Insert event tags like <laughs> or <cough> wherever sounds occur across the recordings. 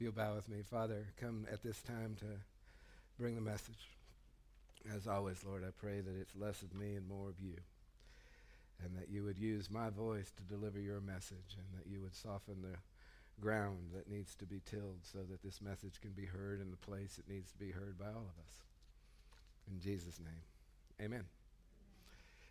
you'll bow with me. Father, come at this time to bring the message. As always, Lord, I pray that it's less of me and more of you, and that you would use my voice to deliver your message, and that you would soften the ground that needs to be tilled so that this message can be heard in the place it needs to be heard by all of us. In Jesus' name, amen.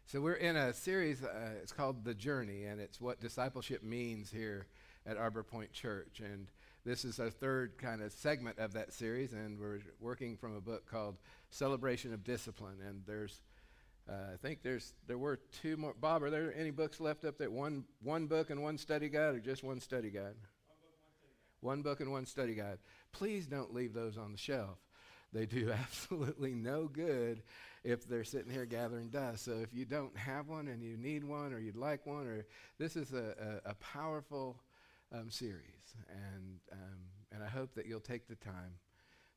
So we're in a series, uh, it's called The Journey, and it's what discipleship means here at Arbor Point Church. And this is our third kind of segment of that series, and we're working from a book called Celebration of Discipline. And there's, uh, I think there's, there were two more. Bob, are there any books left up there? One, one book and one study guide, or just one study guide? One book, one study guide. One book and one study guide. Please don't leave those on the shelf they do <laughs> absolutely no good if they're sitting here gathering dust. So if you don't have one and you need one or you'd like one, or this is a, a, a powerful um, series, and um, and I hope that you'll take the time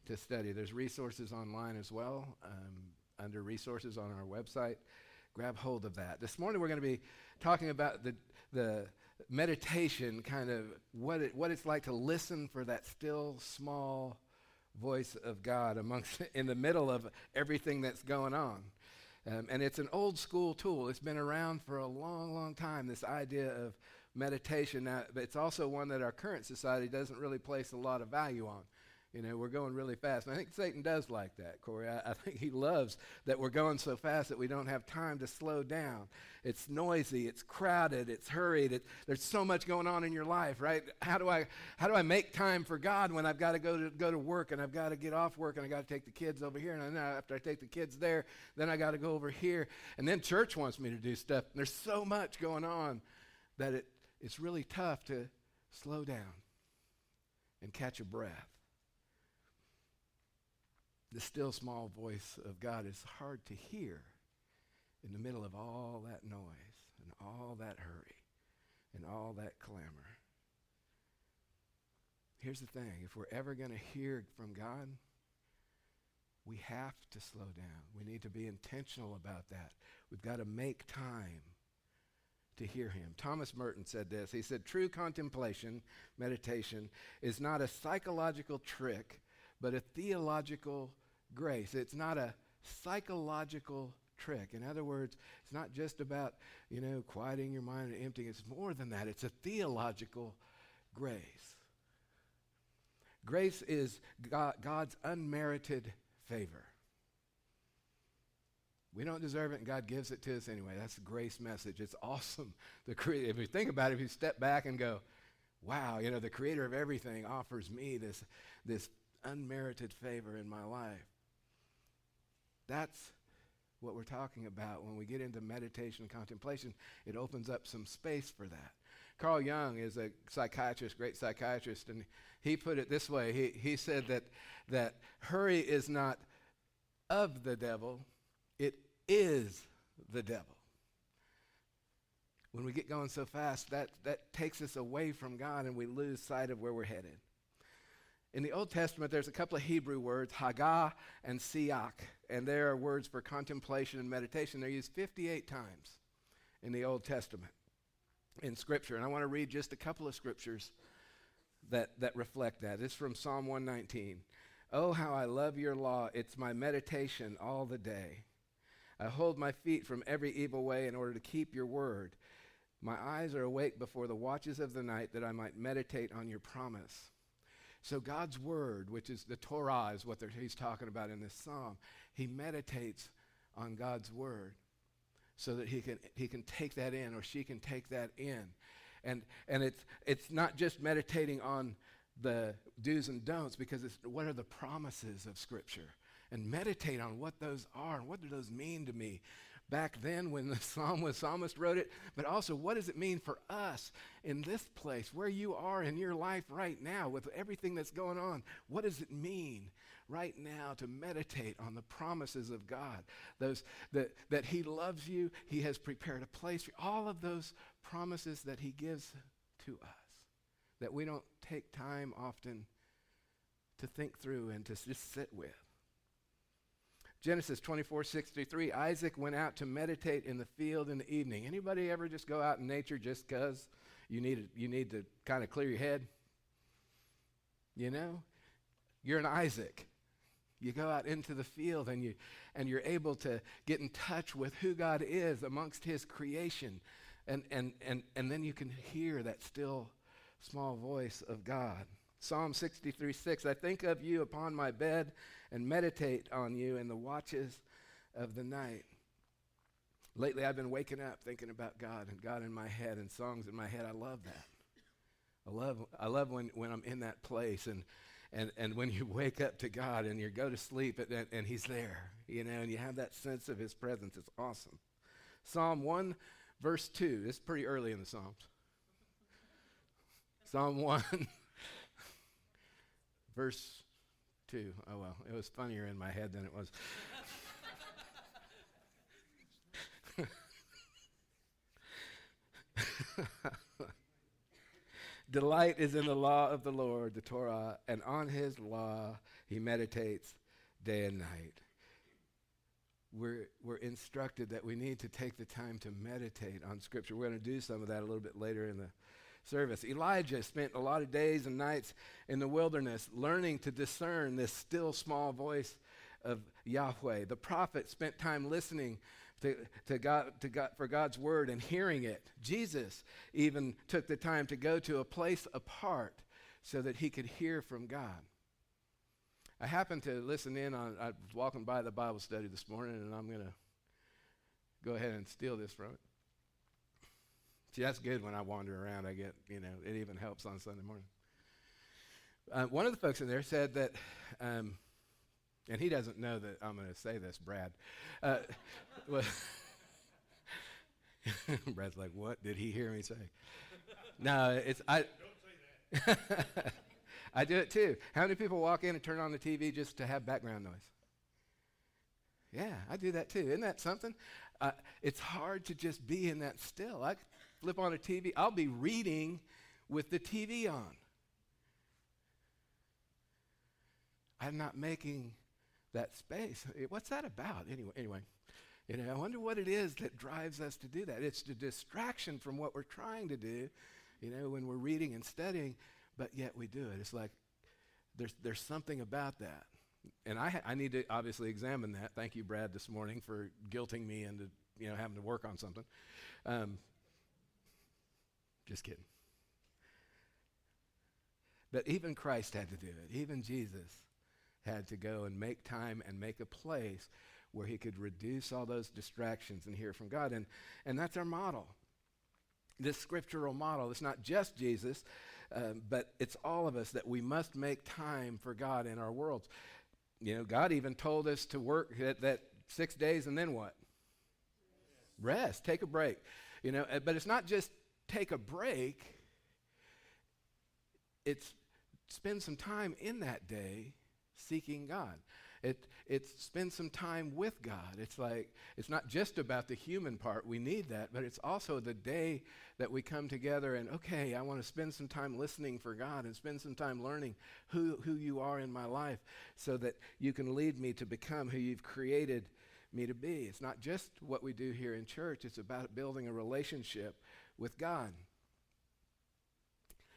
to study. There's resources online as well um, under resources on our website. Grab hold of that. This morning we're going to be talking about the the meditation, kind of what it, what it's like to listen for that still small voice of God amongst <laughs> in the middle of everything that's going on. Um, and it's an old school tool. It's been around for a long, long time, this idea of meditation. But it's also one that our current society doesn't really place a lot of value on. You know, we're going really fast. And I think Satan does like that, Corey. I, I, <laughs> think he loves that we're going so fast that we don't have time to slow down. It's noisy, it's crowded, it's hurried. It, there's so much going on in your life, right? How do I how do I make time for God when I've got to go to go to work and I've got to get off work and I got to take the kids over here and then after I take the kids there, then I got to go over here and then church wants me to do stuff. And there's so much going on that it it's really tough to slow down and catch a breath the still small voice of God is hard to hear in the middle of all that noise and all that hurry and all that clamor. Here's the thing if we're ever going to hear from God, we have to slow down. We need to be intentional about that. We've got to make time to hear him. Thomas Merton said this. He said, True contemplation, meditation, is not a psychological trick, but a theological grace. It's not a psychological trick. In other words, it's not just about, you know, quieting your mind and emptying. It's more than that. It's a theological grace. Grace is God, God's unmerited favor. We don't deserve it, and God gives it to us anyway. That's the grace message. It's awesome. <laughs> The if you think about it, if you step back and go, wow, you know, the creator of everything offers me this, this unmerited favor in my life. That's what we're talking about when we get into meditation and contemplation. It opens up some space for that. Carl Jung is a psychiatrist, great psychiatrist, and he put it this way. He, he said that, that hurry is not of the devil, it is the devil. When we get going so fast, that, that takes us away from God and we lose sight of where we're headed. In the Old Testament, there's a couple of Hebrew words, Hagah and Siach, and they are words for contemplation and meditation. They're used 58 times in the Old Testament in Scripture. And I want to read just a couple of scriptures that, that reflect that. It's from Psalm 119. Oh, how I love your law. It's my meditation all the day. I hold my feet from every evil way in order to keep your word. My eyes are awake before the watches of the night that I might meditate on your promise. So God's word, which is the Torah, is what he's talking about in this psalm. He meditates on God's word so that he can, he can take that in or she can take that in. And, and it's, it's not just meditating on the do's and don'ts because it's what are the promises of Scripture and meditate on what those are and what do those mean to me back then when the <laughs> psalm was psalmist wrote it, but also what does it mean for us in this place where you are in your life right now with everything that's going on? What does it mean right now to meditate on the promises of God? Those that, that He loves you, He has prepared a place for you, all of those promises that He gives to us that we don't take time often to think through and to just sit with. Genesis 24, 63, Isaac went out to meditate in the field in the evening. Anybody ever just go out in nature just because you need, you need to kind of clear your head? You know? You're an Isaac. You go out into the field and you and you're able to get in touch with who God is amongst his creation. And and and and then you can hear that still small voice of God. Psalm 63 6 I think of you upon my bed and meditate on you in the watches of the night. Lately, I've been waking up thinking about God and God in my head and songs in my head. I love that. I love, I love when, when I'm in that place and, and, and when you <laughs> wake up to God and you go to sleep and, and, and He's there, you know, and you have that sense of His presence. It's awesome. Psalm 1, verse 2. This is pretty early in the Psalms. Psalm 1, <laughs> verse 2. Oh, well, it was funnier in my head than it was. Delight is in the law of the Lord, the Torah, and on his law he meditates day and night. We're, we're instructed that we need to take the time to meditate on Scripture. We're going to do some of that a little bit later in the service. Elijah spent a lot of days and nights in the wilderness learning to discern this still small voice of Yahweh. The prophet spent time listening to, to God, to God, for God's word and hearing it. Jesus even took the time to go to a place apart so that he could hear from God. I happened to listen in on, I was walking by the Bible study this morning, and I'm going to go ahead and steal this from it. See, that's good when I wander around. I get, you know, it even helps on Sunday morning. Uh, one of the folks in there said that um, and he doesn't know that I'm going to say this, Brad. Uh, <laughs> <laughs> Brad's like, what did he hear me say? No, it's I. Don't say that. <laughs> I do it too. How many people walk in and turn on the TV just to have background noise? Yeah, I do that too. Isn't that something? Uh, it's hard to just be in that still. I flip on a TV. I'll be reading with the TV on. I'm not making that space. What's that about? Anyway, anyway, you know, I wonder what it is that drives us to do that. It's the distraction from what we're trying to do, you know, when we're reading and studying, but yet we do it. It's like there's, there's something about that. And I, ha- I need to obviously examine that. Thank you, Brad, this morning for guilting me into, you know, having to work on something. Um, just kidding. But even Christ had to do it. Even Jesus had to go and make time and make a place where he could reduce all those distractions and hear from God. And, and that's our model. This scriptural model. It's not just Jesus, um, but it's all of us that we must make time for God in our worlds. You know, God even told us to work that, that six days and then what? Rest, take a break. You know, uh, but it's not just take a break, it's spend some time in that day seeking God. It, it's spend some time with God. It's like, it's not just about the human part, we need that, but it's also the day that we come together and, okay, I want to spend some time listening for God and spend some time learning who, who you are in my life so that you can lead me to become who you've created me to be. It's not just what we do here in church, it's about building a relationship with God.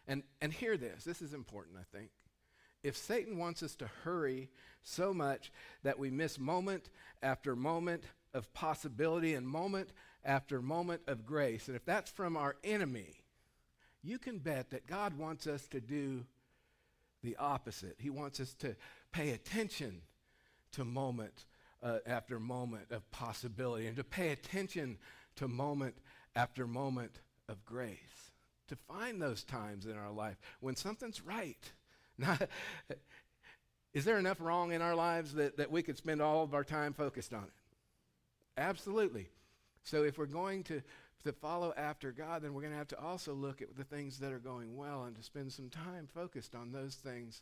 And, and hear this, this is important, I think if Satan wants us to hurry so much that we miss moment after moment of possibility and moment after moment of grace, and if that's from our enemy, you can bet that God wants us to do the opposite. He wants us to pay attention to moment uh, after moment of possibility and to pay attention to moment after moment of grace. To find those times in our life when something's right <laughs> not, is there enough wrong in our lives that, that we could spend all of our time focused on it? Absolutely. So if we're going to, to follow after God, then we're going to have to also look at the things that are going well and to spend some time focused on those things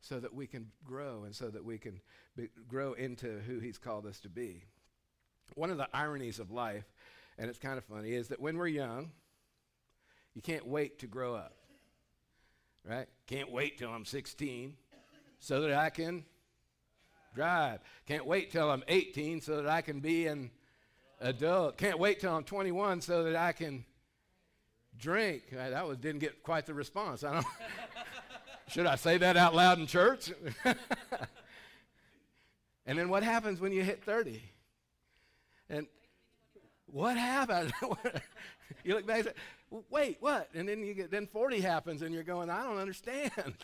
so that we can grow and so that we can be, grow into who He's called us to be. One of the ironies of life, and it's kind of funny, is that when we're young, you can't wait to grow up right? Can't wait till I'm 16 so that I can drive. Can't wait till I'm 18 so that I can be an adult. Can't wait till I'm 21 so that I can drink. That was, didn't get quite the response. I don't. <laughs> Should I say that out loud in church? <laughs> and then what happens when you hit 30? And what happened? <laughs> you look back and say, wait, what? And then you get then 40 happens and you're going, I don't understand. <laughs>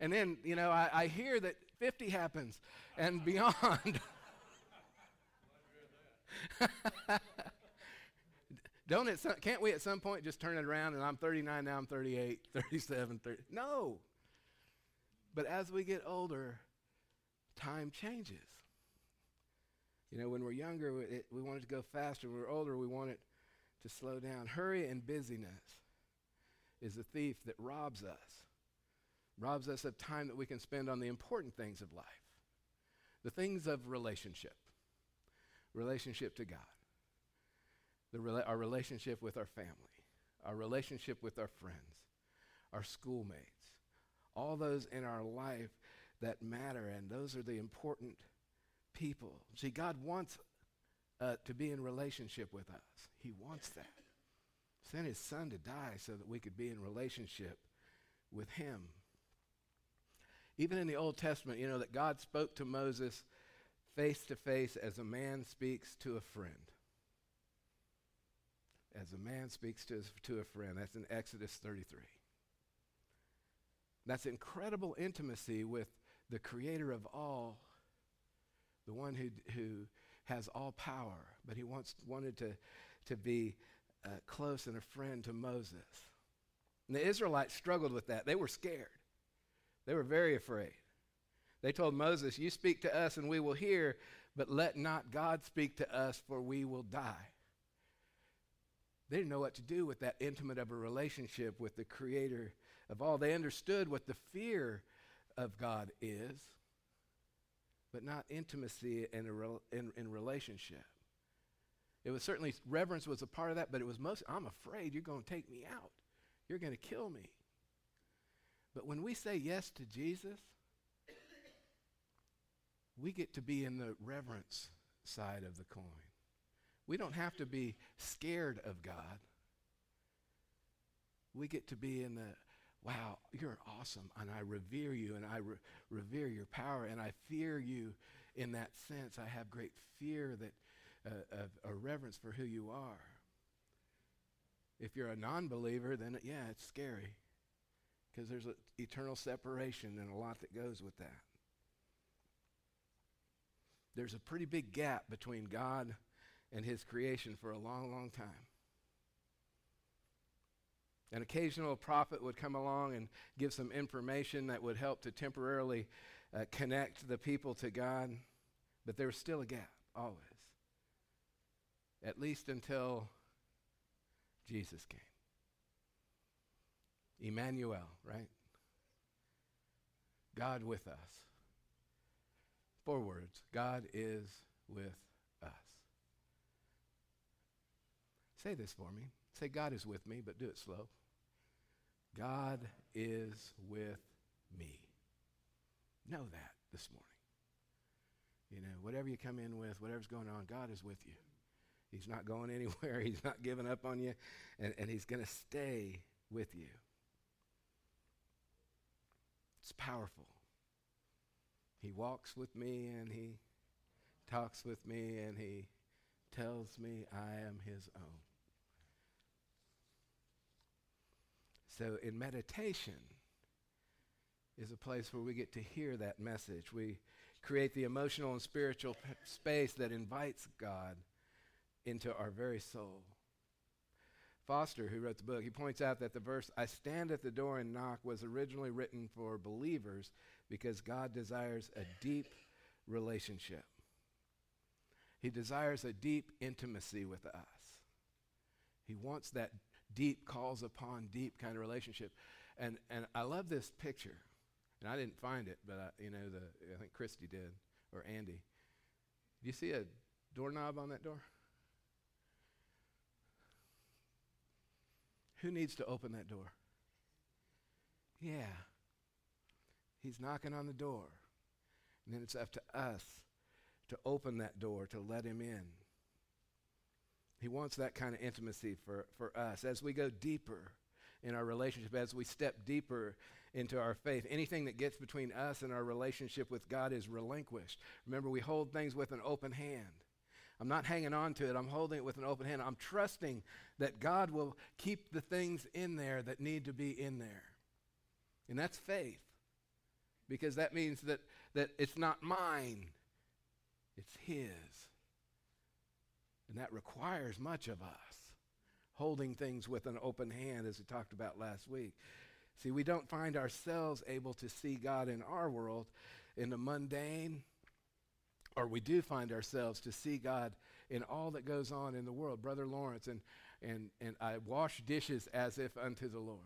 and then, you know, I, I hear that 50 happens and beyond. <laughs> Don't it, can't we at some point just turn it around and I'm 39 now, I'm 38, <laughs> 37, 30? No. But as we get older, time changes. You know, when we're younger, it, we want it to go faster. When we're older, we want it to slow down. Hurry and busyness is a thief that robs us, robs us of time that we can spend on the important things of life, the things of relationship, relationship to God, rela- our relationship with our family, our relationship with our friends, our schoolmates, all those in our life that matter, and those are the important people. See, God wants uh, to be in relationship with us. He wants that. Sent his son to die so that we could be in relationship with him. Even in the Old Testament, you know, that God spoke to Moses face to face as a man speaks to a friend. As a man speaks to, to a friend. That's in Exodus 33. That's incredible intimacy with the creator of all the one who, who has all power, but he wants, wanted to, to be uh, close and a friend to Moses. And the Israelites struggled with that. They were scared, they were very afraid. They told Moses, You speak to us and we will hear, but let not God speak to us, for we will die. They didn't know what to do with that intimate of a relationship with the creator of all. They understood what the fear of God is but not intimacy in, a in, in relationship. It was certainly, reverence was a part of that, but it was most, I'm afraid you're going to take me out. You're going to kill me. But when we say yes to Jesus, we get to be in the reverence side of the coin. We don't have to be scared of God. We get to be in the wow, you're awesome, and I revere you, and I re- revere your power, and I fear you in that sense. I have great fear that uh, of a reverence for who you are. If you're a non-believer, then yeah, it's scary because there's an eternal separation and a lot that goes with that. There's a pretty big gap between God and his creation for a long, long time. An occasional prophet would come along and give some information that would help to temporarily uh, connect the people to God, but there was still a gap, always. At least until Jesus came. Emmanuel, right? God with us. Four words God is with us. Say this for me. Say, God is with me, but do it slow. God is with me. Know that this morning. You know, whatever you come in with, whatever's going on, God is with you. He's not going <laughs> anywhere. He's not giving up on you, and, and He's going to stay with you. It's powerful. He walks with me and He talks with me and He tells me I am His own. So, in meditation is a place where we get to hear that message. We create the emotional and spiritual p- space that invites God into our very soul. Foster, who wrote the book, he points out that the verse, I stand at the door and knock, was originally written for believers because God desires a deep relationship. He desires a deep intimacy with us. He wants that deep calls upon deep kind of relationship. And, and I love this picture. And I didn't find it, but I, you know, the, I think Christy did, or Andy. Do you see a doorknob on that door? Who needs to open that door? Yeah. He's knocking on the door. And then it's up to us to open that door, to let him in. He wants that kind of intimacy for, for us as we go deeper in our relationship as we step deeper into our faith. Anything that gets between us and our relationship with God is relinquished. Remember, we hold things with an open hand. I'm not hanging on to it, I'm holding it with an open hand. I'm trusting that God will keep the things in there that need to be in there. And that's faith. Because that means that, that it's not mine, it's His. And that requires much of us, holding things with an open hand, as we talked about last week. See, we don't find ourselves able to see God in our world in the mundane, or we do find ourselves to see God in all that goes on in the world. Brother Lawrence, and, and, and I wash dishes as if unto the Lord.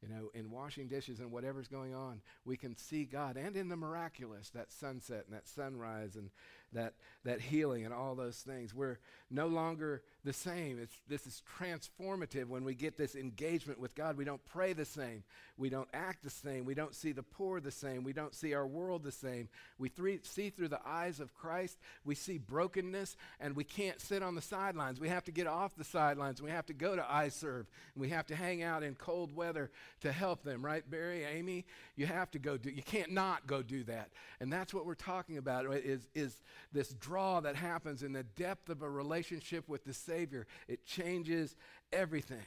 You know, in washing dishes and whatever's going on, we can see God and in the miraculous, that sunset and that sunrise and that, that healing and all those things. We're no longer the same. It's, this is transformative when we get this engagement with God. We don't pray the same. We don't act the same. We don't see the poor the same. We don't see our world the same. We three, see through the eyes of Christ. We see brokenness, and we can't sit on the sidelines. We have to get off the sidelines. We have to go to iServe, and we have to hang out in cold weather to help them, right, Barry, Amy? You have to go do, you can't not go do that. And that's what we're talking about, is, is this draw that happens in the depth of a relationship with the Savior. It changes everything.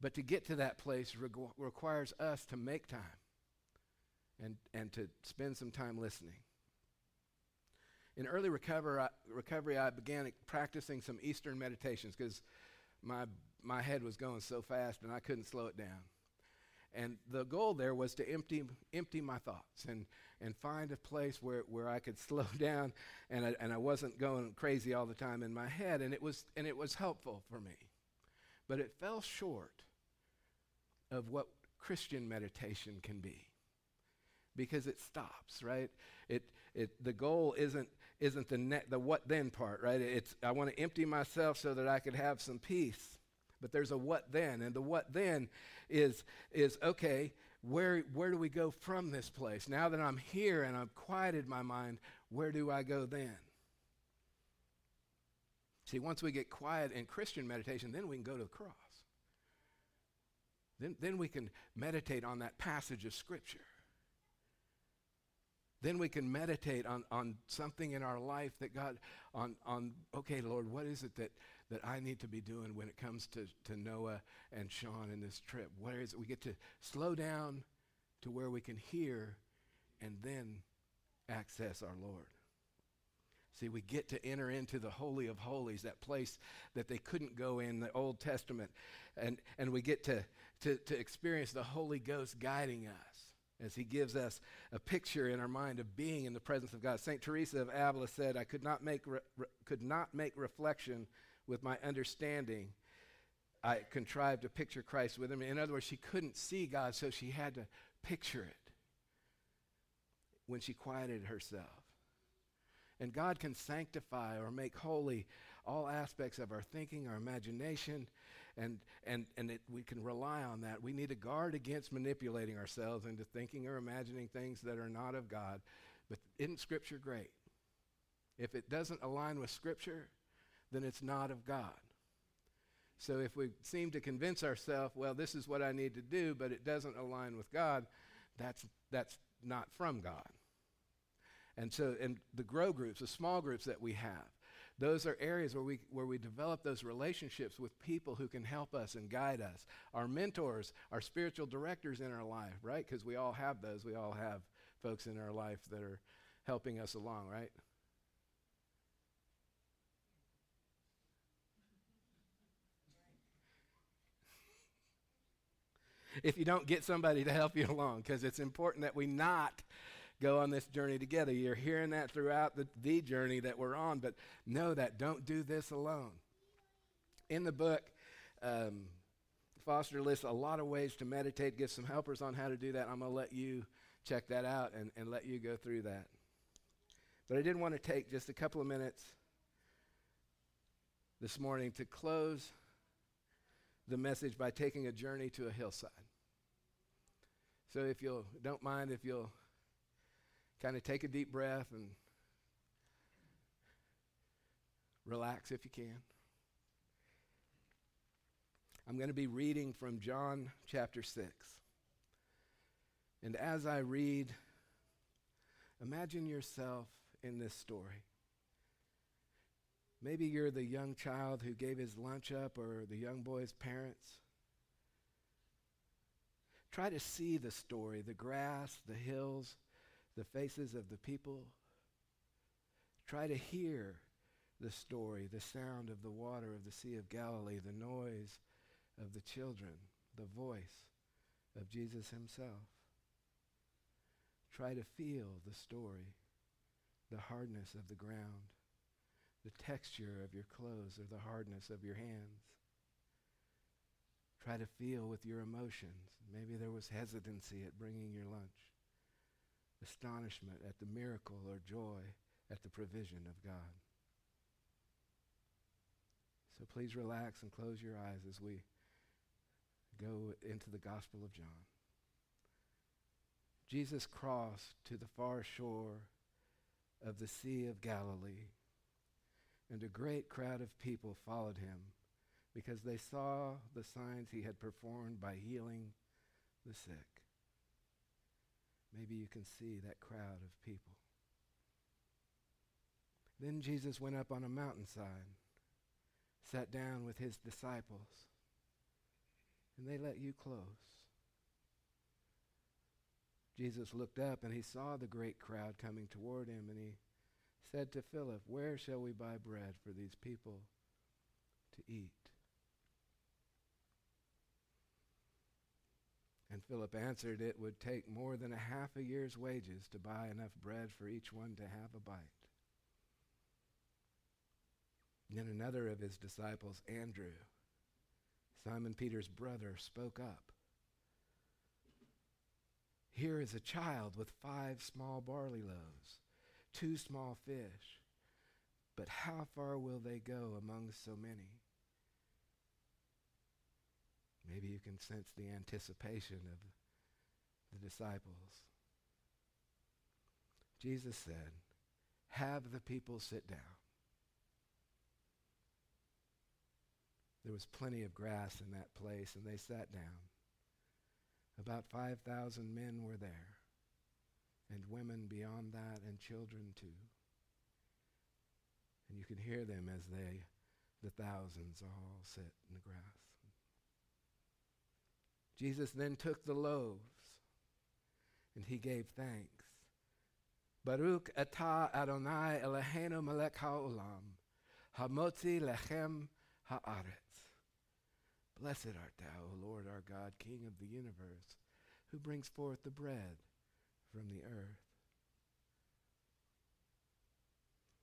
But to get to that place requires us to make time and, and to spend some time listening. In early recover, I, recovery, I began practicing some Eastern meditations because my, my head was going so fast and I couldn't slow it down. And the goal there was to empty, empty my thoughts and, and find a place where, where I could <laughs> slow down and I, and I wasn't going crazy all the time in my head. And it, was, and it was helpful for me. But it fell short of what Christian meditation can be because it stops, right? It, it, the goal isn't, isn't the, ne- the what then part, right? It's I want to empty myself so that I could have some peace. But there's a what then, and the what then is, is okay, where, where do we go from this place? Now that I'm here and I've quieted my mind, where do I go then? See, once we get quiet in Christian meditation, then we can go to the cross. Then, then we can meditate on that passage of Scripture. Then we can meditate on, on something in our life that God, on, on, okay, Lord, what is it that, that I need to be doing when it comes to, to Noah and Sean in this trip? What is it? We get to slow down to where we can hear and then access our Lord. See, we get to enter into the Holy of Holies, that place that they couldn't go in the Old Testament. And, and we get to, to, to experience the Holy Ghost guiding us as he gives us a picture in our mind of being in the presence of God. St. Teresa of Avila said, I could not make, re- re- could not make reflection with my understanding. I contrived to picture Christ with him. In other words, she couldn't see God, so she had to picture it when she quieted herself. And God can sanctify or make holy all aspects of our thinking, our imagination, and, and, and it, we can rely on that. We need to guard against manipulating ourselves into thinking or imagining things that are not of God. But isn't Scripture great? If it doesn't align with Scripture, then it's not of God. So if we seem to convince ourselves, well, this is what I need to do, but it doesn't align with God, that's, that's not from God. And so, in the grow groups, the small groups that we have, those are areas where we, where we develop those relationships with people who can help us and guide us. Our mentors, our spiritual directors in our life, right? Because we all have those. We all have folks in our life that are helping us along, right? If you don't get somebody to help you <laughs> along, because it's important that we not go on this journey together. You're hearing that throughout the, the journey that we're on, but know that don't do this alone. In the book, um, Foster lists a lot of ways to meditate, gives some helpers on how to do that. I'm going to let you check that out and, and let you go through that. But I did want to take just a couple of minutes this morning to close the message by taking a journey to a hillside. So if you'll don't mind if you'll kind of take a deep breath and relax if you can. I'm going to be reading from John chapter 6. And as I read, imagine yourself in this story. Maybe you're the young child who gave his lunch up or the young boy's parents. Try to see the story the grass, the hills, the faces of the people. Try to hear the story, the sound of the water of the Sea of Galilee, the noise of the children, the voice of Jesus himself. Try to feel the story, the hardness of the ground, the texture of your clothes or the hardness of your hands. Try to feel with your emotions. Maybe there was hesitancy at bringing your lunch, astonishment at the miracle or joy at the provision of God. So please relax and close your eyes as we go into the Gospel of John. Jesus crossed to the far shore of the Sea of Galilee, and a great crowd of people followed him because they saw the signs he had performed by healing the sick. Maybe you can see that crowd of people. Then Jesus went up on a mountainside, sat down with his disciples, and they let you close. Jesus looked up and he saw the great crowd coming toward him, and he said to Philip, Where shall we buy bread for these people to eat? And Philip answered, It would take more than a half a year's wages to buy enough bread for each one to have a bite. Then another of his disciples, Andrew, Simon Peter's brother, spoke up. Here is a child with five small barley loaves, two small fish. But how far will they go among so many? Maybe you can sense the anticipation of the disciples. Jesus said, Have the people sit down. There was plenty of grass in that place, and they sat down. About 5,000 men were there, and women beyond that, and children too. And you can hear them as they, the thousands, all sit in the grass. Jesus then took the loaves, and he gave thanks. Baruch atah Adonai Eloheinu melech haolam, hamotzi lechem haaretz. Blessed art thou, O Lord our God, King of the universe, who brings forth the bread from the earth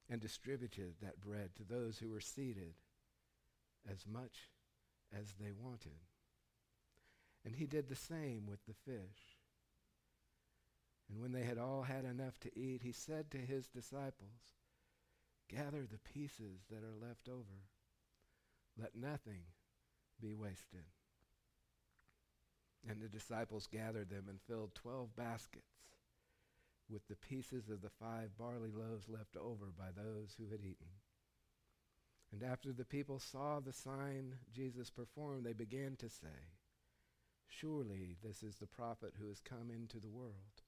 and distributed that bread to those who were seated as much as they wanted. And he did the same with the fish. And when they had all had enough to eat, he said to his disciples, Gather the pieces that are left over. Let nothing be wasted. And the disciples gathered them and filled twelve baskets with the pieces of the five barley loaves left over by those who had eaten. And after the people saw the sign Jesus performed, they began to say, Surely this is the prophet who has come into the world.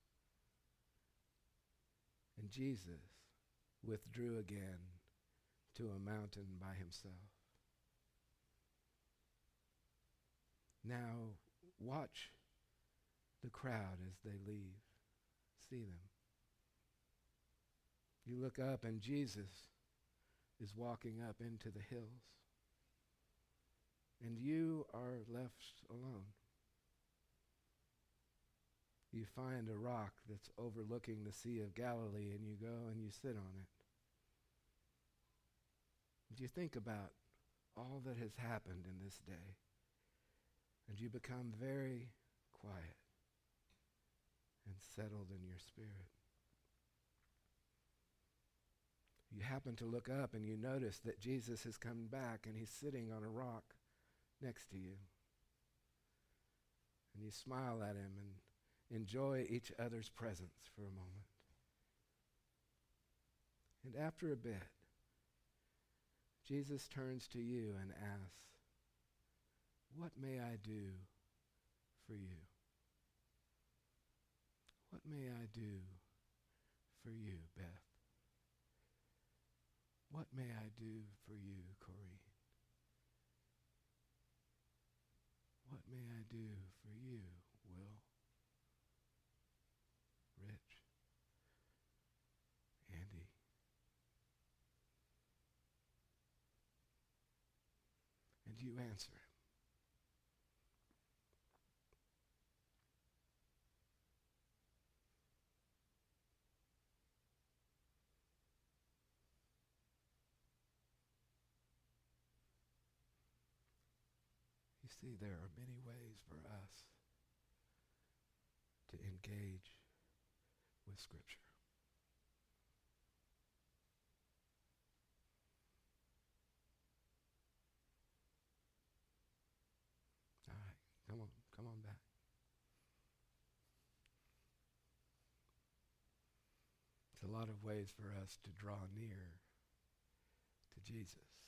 And Jesus withdrew again to a mountain by himself. Now watch the crowd as they leave. See them. You look up, and Jesus is walking up into the hills. And you are left alone. You find a rock that's overlooking the Sea of Galilee, and you go and you sit on it. And you think about all that has happened in this day and you become very quiet and settled in your spirit. You happen to look up and you notice that Jesus has come back and he's sitting on a rock next to you. And you smile at him and enjoy each other's presence for a moment. And after a bit, Jesus turns to you and asks, What may I do for you? What may I do for you, Beth? What may I do for you, Corey? What may I do for you, Will? Rich? Andy? And you answer. You see, there are many ways for us to engage with Scripture. All right, come on, come on back. It's a lot of ways for us to draw near to Jesus.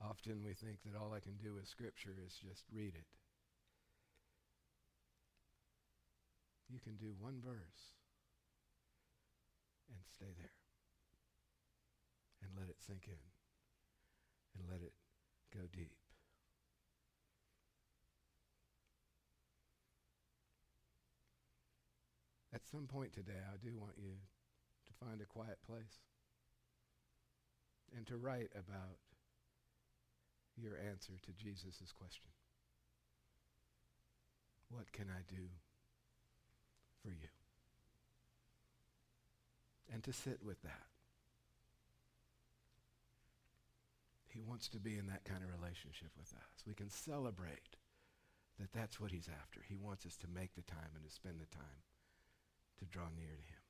Often we think that all I can do with Scripture is just read it. You can do one verse and stay there and let it sink in and let it go deep. At some point today, I do want you to find a quiet place and to write about your answer to Jesus' question. What can I do for you? And to sit with that. He wants to be in that kind of relationship with us. We can celebrate that that's what he's after. He wants us to make the time and to spend the time to draw near to him.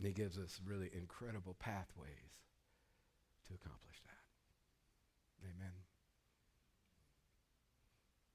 And he gives us really incredible pathways to accomplish that. Amen.